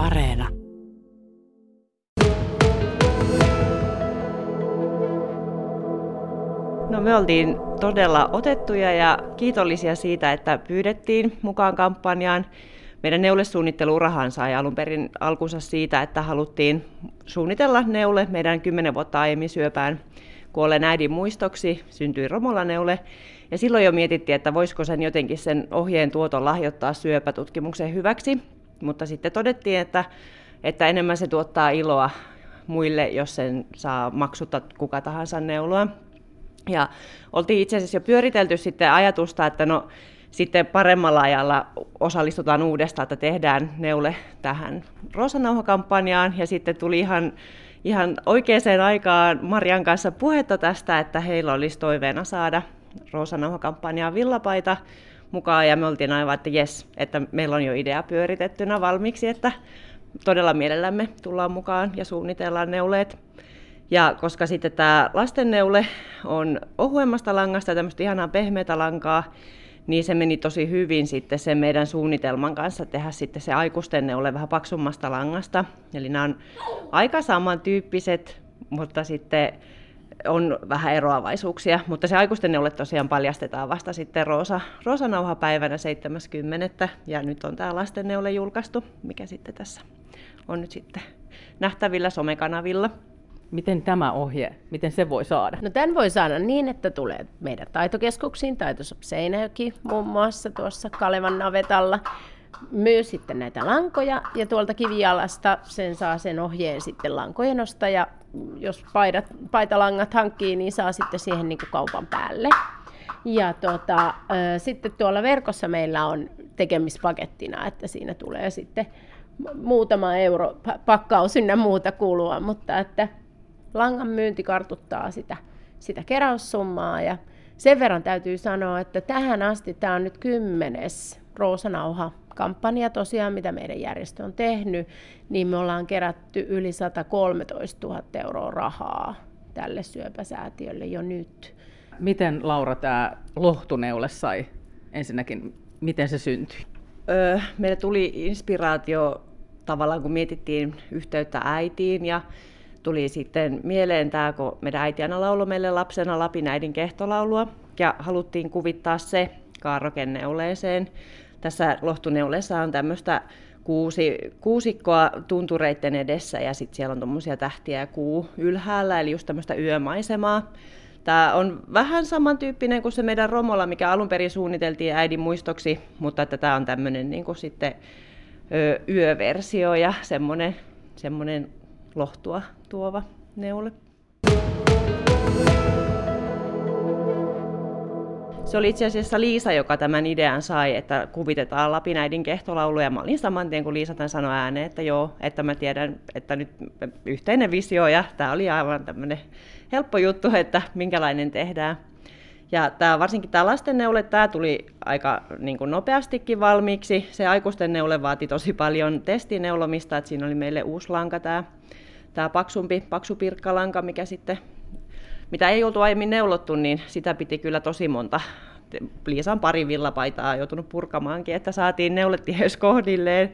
Areena. No me oltiin todella otettuja ja kiitollisia siitä, että pyydettiin mukaan kampanjaan. Meidän neulesuunnitteluurahan sai alun perin alkunsa siitä, että haluttiin suunnitella neule meidän kymmenen vuotta aiemmin syöpään kuolleen äidin muistoksi. Syntyi Romola-neule. Ja silloin jo mietittiin, että voisiko sen jotenkin sen ohjeen tuoton lahjoittaa syöpätutkimuksen hyväksi. Mutta sitten todettiin, että, että enemmän se tuottaa iloa muille, jos sen saa maksutta kuka tahansa neuloa. Ja oltiin itse asiassa jo pyöritelty sitten ajatusta, että no sitten paremmalla ajalla osallistutaan uudestaan, että tehdään neule tähän Roosanauha-kampanjaan. Ja sitten tuli ihan, ihan oikeaan aikaan Marian kanssa puhetta tästä, että heillä olisi toiveena saada Roosanauha-kampanjaan villapaita mukaan. Ja me oltiin aivan, että jes, että meillä on jo idea pyöritettynä valmiiksi, että todella mielellämme tullaan mukaan ja suunnitellaan neuleet. Ja koska sitten tämä lastenneule on ohuemmasta langasta ja tämmöistä ihanaa pehmeätä lankaa, niin se meni tosi hyvin sitten sen meidän suunnitelman kanssa tehdä sitten se aikuisten neule vähän paksummasta langasta. Eli nämä on aika samantyyppiset, mutta sitten on vähän eroavaisuuksia, mutta se aikuisten neule tosiaan paljastetaan vasta sitten Roosa, Roosanauha-päivänä 70. Ja nyt on tämä lasten neule julkaistu, mikä sitten tässä on nyt sitten nähtävillä somekanavilla. Miten tämä ohje, miten se voi saada? No tämän voi saada niin, että tulee meidän taitokeskuksiin, Taitosop Seinäjoki muun muassa tuossa Kalevan navetalla, myy sitten näitä lankoja ja tuolta kivialasta sen saa sen ohjeen sitten lankojen ostaja. Jos paidat, paitalangat hankkii, niin saa sitten siihen niin kuin kaupan päälle. Ja tota, äh, sitten tuolla verkossa meillä on tekemispakettina, että siinä tulee sitten muutama euro pakkaus ynnä muuta kulua, mutta että langan myynti kartuttaa sitä, sitä keräyssummaa ja sen verran täytyy sanoa, että tähän asti tämä on nyt kymmenes Roosanauha kampanja tosiaan, mitä meidän järjestö on tehnyt, niin me ollaan kerätty yli 113 000 euroa rahaa tälle syöpäsäätiölle jo nyt. Miten Laura tämä lohtuneule sai ensinnäkin, miten se syntyi? Öö, meille tuli inspiraatio tavallaan, kun mietittiin yhteyttä äitiin ja tuli sitten mieleen tämä, kun meidän äiti aina lauloi meille lapsena Lapin äidin kehtolaulua ja haluttiin kuvittaa se kaarrokenneuleeseen. Tässä lohtuneuleessa on tämmöistä kuusi, kuusikkoa tuntureiden edessä ja sitten siellä on tuommoisia tähtiä ja kuu ylhäällä, eli just tämmöistä yömaisemaa. Tämä on vähän samantyyppinen kuin se meidän Romola, mikä alun perin suunniteltiin äidin muistoksi, mutta että tämä on tämmöinen niin kuin sitten ö, yöversio ja semmoinen, semmoinen lohtua tuova neule. Se oli itse asiassa Liisa, joka tämän idean sai, että kuvitetaan Lapin äidin kehtolaulu. Ja mä olin saman tien, kun Liisa tämän sanoi ääneen, että joo, että mä tiedän, että nyt yhteinen visio. Ja tämä oli aivan tämmöinen helppo juttu, että minkälainen tehdään. Ja tämä, varsinkin tämä lasten neule, tämä tuli aika niin kuin nopeastikin valmiiksi. Se aikuisten neule vaati tosi paljon testineulomista, että siinä oli meille uusi lanka tämä, tämä paksumpi, paksu pirkkalanka, mikä sitten, mitä ei oltu aiemmin neulottu, niin sitä piti kyllä tosi monta Liisan pari villapaitaa joutunut purkamaankin, että saatiin neulettiheys kohdilleen.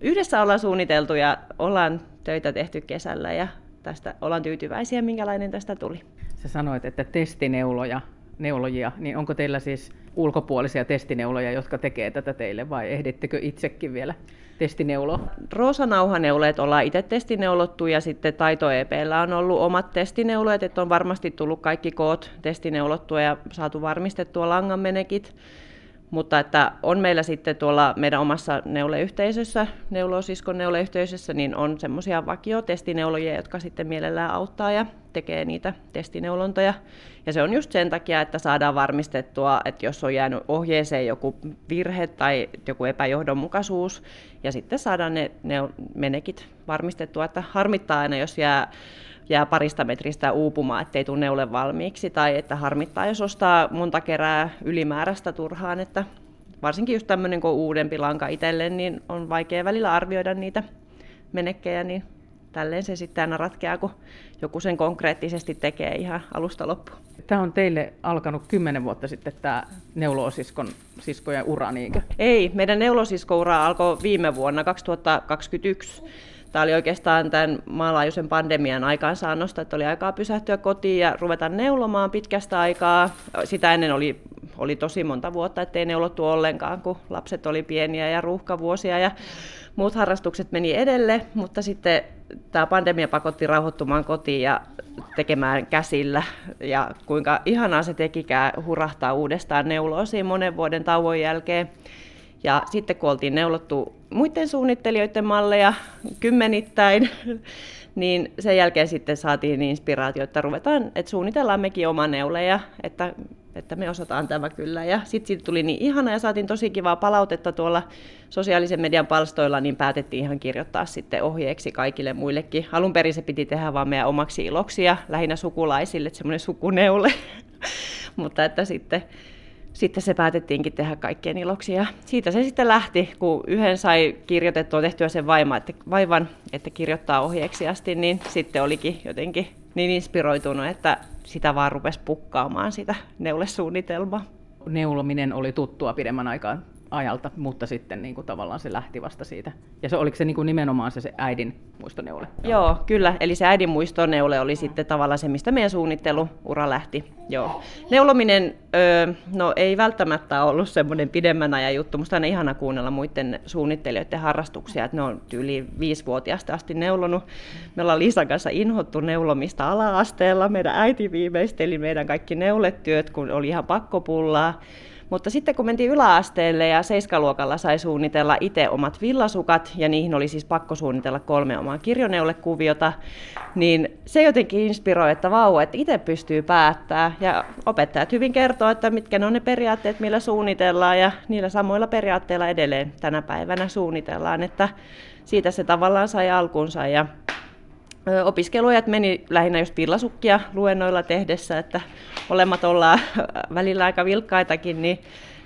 Yhdessä ollaan suunniteltu ja ollaan töitä tehty kesällä ja tästä ollaan tyytyväisiä, minkälainen tästä tuli. Sä sanoit, että testineuloja neulojia, niin onko teillä siis ulkopuolisia testineuloja, jotka tekee tätä teille vai ehdittekö itsekin vielä testineuloa? Roosanauhaneuleet ollaan itse testineulottu ja sitten Taito EPllä on ollut omat testineuleet, että on varmasti tullut kaikki koot testineulottua ja saatu varmistettua langanmenekit. Mutta että on meillä sitten tuolla meidän omassa neuleyhteisössä, neulosiskon neuleyhteisössä, niin on semmoisia vakiotestineulojia, jotka sitten mielellään auttaa ja tekee niitä testineulontoja. Ja se on just sen takia, että saadaan varmistettua, että jos on jäänyt ohjeeseen joku virhe tai joku epäjohdonmukaisuus, ja sitten saadaan ne, ne menekit varmistettua, että harmittaa aina, jos jää jää parista metristä uupumaan, ettei tule neule valmiiksi, tai että harmittaa, jos ostaa monta kerää ylimääräistä turhaan, että varsinkin just tämmöinen kuin uudempi lanka itselle, niin on vaikea välillä arvioida niitä menekkejä, niin tälleen se sitten aina ratkeaa, kun joku sen konkreettisesti tekee ihan alusta loppuun. Tämä on teille alkanut kymmenen vuotta sitten tämä neulosiskon siskojen ura, niinkö? Ei, meidän neulosiskoura alkoi viime vuonna 2021. Tämä oli oikeastaan tämän maanlaajuisen pandemian aikaansaannosta, että oli aikaa pysähtyä kotiin ja ruveta neulomaan pitkästä aikaa. Sitä ennen oli, oli tosi monta vuotta, ettei neulottu ollenkaan, kun lapset oli pieniä ja ruuhkavuosia ja muut harrastukset meni edelle, mutta sitten tämä pandemia pakotti rauhoittumaan kotiin ja tekemään käsillä. Ja kuinka ihanaa se tekikään hurahtaa uudestaan neuloosiin monen vuoden tauon jälkeen. Ja sitten kun oltiin neulottu muiden suunnittelijoiden malleja kymmenittäin, niin sen jälkeen sitten saatiin inspiraatio, että ruvetaan, että suunnitellaan mekin oma neuleja, että että me osataan tämä kyllä. Ja sitten siitä tuli niin ihana ja saatiin tosi kivaa palautetta tuolla sosiaalisen median palstoilla, niin päätettiin ihan kirjoittaa sitten ohjeeksi kaikille muillekin. Alun perin se piti tehdä vaan meidän omaksi iloksi ja lähinnä sukulaisille, että semmoinen sukuneule. Mutta että sitten, sitten se päätettiinkin tehdä kaikkien iloksi. Ja siitä se sitten lähti, kun yhden sai kirjoitettua tehtyä sen vaima, että, vaivan, että kirjoittaa ohjeeksi asti, niin sitten olikin jotenkin niin inspiroitunut, että sitä vaan rupesi pukkaamaan sitä neulesuunnitelmaa. Neulominen oli tuttua pidemmän aikaa ajalta, mutta sitten niin kuin tavallaan se lähti vasta siitä. Ja se, oliko se niin kuin nimenomaan se, se äidin muistoneule? Joo, kyllä. Eli se äidin muistoneule oli sitten tavallaan se, mistä meidän suunnitteluura lähti. Joo. Neulominen öö, no, ei välttämättä ollut semmoinen pidemmän ajan juttu. Musta on ihana kuunnella muiden suunnittelijoiden harrastuksia, että ne on yli viisivuotiaasta asti neulonut. Me ollaan Liisan kanssa inhottu neulomista ala-asteella. Meidän äiti viimeisteli meidän kaikki neuletyöt, kun oli ihan pakkopullaa. Mutta sitten kun mentiin yläasteelle ja seiskaluokalla sai suunnitella itse omat villasukat, ja niihin oli siis pakko suunnitella kolme omaa kirjoneulekuviota, niin se jotenkin inspiroi, että vau, että itse pystyy päättää. Ja opettajat hyvin kertoo, että mitkä ne on ne periaatteet, millä suunnitellaan, ja niillä samoilla periaatteilla edelleen tänä päivänä suunnitellaan, että siitä se tavallaan sai alkunsa. Ja opiskelujat meni lähinnä just villasukkia luennoilla tehdessä, että olemat ollaan välillä aika vilkkaitakin, niin,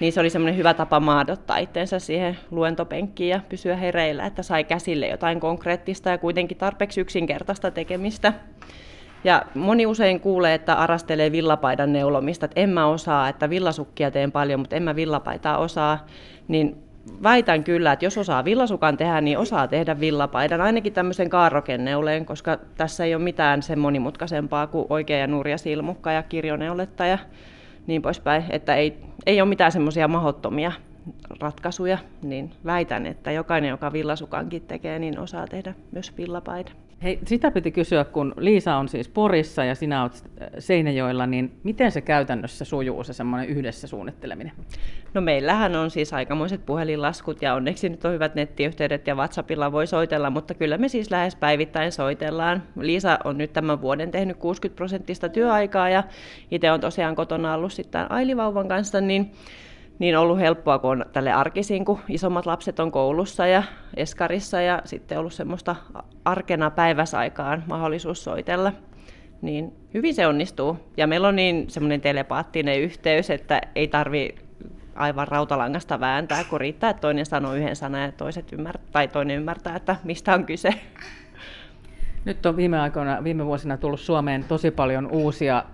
niin se oli semmoinen hyvä tapa maadottaa itsensä siihen luentopenkkiin ja pysyä hereillä, että sai käsille jotain konkreettista ja kuitenkin tarpeeksi yksinkertaista tekemistä. Ja moni usein kuulee, että arastelee villapaidan neulomista, että en mä osaa, että villasukkia teen paljon, mutta en mä villapaitaa osaa. Niin väitän kyllä, että jos osaa villasukan tehdä, niin osaa tehdä villapaidan, ainakin tämmöisen kaarrokenneuleen, koska tässä ei ole mitään sen monimutkaisempaa kuin oikea ja nurja silmukka ja kirjoneuletta ja niin poispäin, että ei, ei ole mitään semmoisia mahottomia ratkaisuja, niin väitän, että jokainen, joka villasukankin tekee, niin osaa tehdä myös villapaidan. Hei, sitä piti kysyä, kun Liisa on siis Porissa ja sinä olet äh, Seinäjoella, niin miten se käytännössä sujuu se semmoinen yhdessä suunnitteleminen? No meillähän on siis aikamoiset puhelinlaskut ja onneksi nyt on hyvät nettiyhteydet ja WhatsAppilla voi soitella, mutta kyllä me siis lähes päivittäin soitellaan. Liisa on nyt tämän vuoden tehnyt 60 prosenttista työaikaa ja itse on tosiaan kotona ollut sitten Ailivauvan kanssa, niin niin ollut helppoa, kun on tälle arkisin, kun isommat lapset on koulussa ja eskarissa ja sitten ollut semmoista arkena päiväsaikaan mahdollisuus soitella. Niin hyvin se onnistuu. Ja meillä on niin semmoinen telepaattinen yhteys, että ei tarvi aivan rautalangasta vääntää, kun riittää, että toinen sanoo yhden sanan ja toiset ymmärtää, tai toinen ymmärtää, että mistä on kyse. Nyt on viime aikoina, viime vuosina tullut Suomeen tosi paljon uusia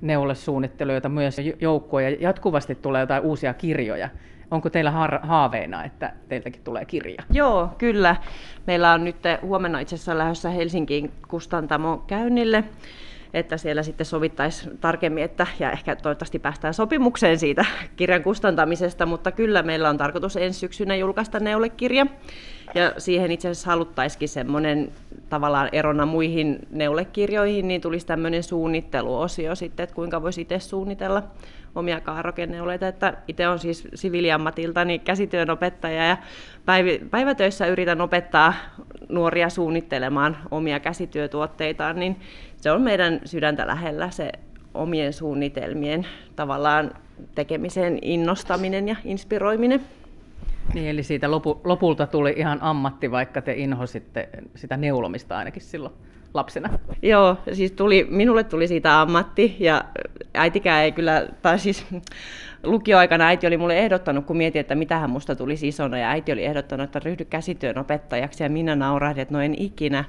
neulesuunnitteluita myös joukkoja. Jatkuvasti tulee jotain uusia kirjoja. Onko teillä haaveena, että teiltäkin tulee kirja? Joo, kyllä. Meillä on nyt huomenna itse asiassa lähdössä Helsinkiin kustantamo käynnille että siellä sitten sovittaisiin tarkemmin, että, ja ehkä toivottavasti päästään sopimukseen siitä kirjan kustantamisesta, mutta kyllä meillä on tarkoitus ensi syksynä julkaista neulekirja, ja siihen itse asiassa haluttaisikin semmoinen tavallaan erona muihin neulekirjoihin, niin tulisi tämmöinen suunnitteluosio sitten, että kuinka voisi itse suunnitella omia kaarokenneuleita. Että itse on siis siviiliammatiltani käsityön opettaja ja päivätöissä yritän opettaa nuoria suunnittelemaan omia käsityötuotteitaan, niin se on meidän sydäntä lähellä se omien suunnitelmien tavallaan tekemisen innostaminen ja inspiroiminen. Niin, eli siitä lopu, lopulta tuli ihan ammatti, vaikka te inhositte sitä neulomista ainakin silloin lapsena. Joo, siis tuli, minulle tuli siitä ammatti ja äitikään ei kyllä, tai siis lukioaikana äiti oli mulle ehdottanut, kun mietin, että mitä hän musta tulisi isona, ja äiti oli ehdottanut, että ryhdy käsityön opettajaksi, ja minä naurahdin, että no en ikinä.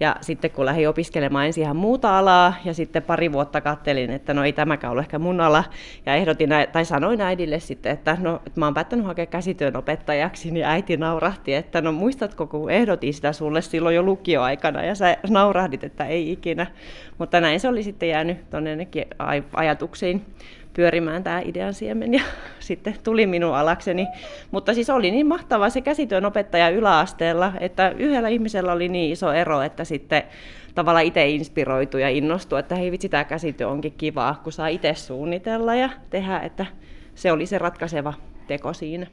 Ja sitten kun lähdin opiskelemaan ensin ihan muuta alaa, ja sitten pari vuotta kattelin, että no ei tämäkään ollut ehkä mun ala, ja ehdotin, tai sanoin äidille sitten, että no, että mä oon päättänyt hakea käsityön opettajaksi, niin äiti naurahti, että no muistatko, kun ehdotin sitä sulle silloin jo lukioaikana, ja sä naurahdit, että ei ikinä. Mutta näin se oli sitten jäänyt tuonne ajatuksiin pyörimään tämä idean siemen ja sitten tuli minun alakseni. Mutta siis oli niin mahtava se käsityön opettaja yläasteella, että yhdellä ihmisellä oli niin iso ero, että sitten tavallaan itse inspiroitu ja innostu, että hei vitsi, tämä käsityö onkin kivaa, kun saa itse suunnitella ja tehdä, että se oli se ratkaiseva teko siinä.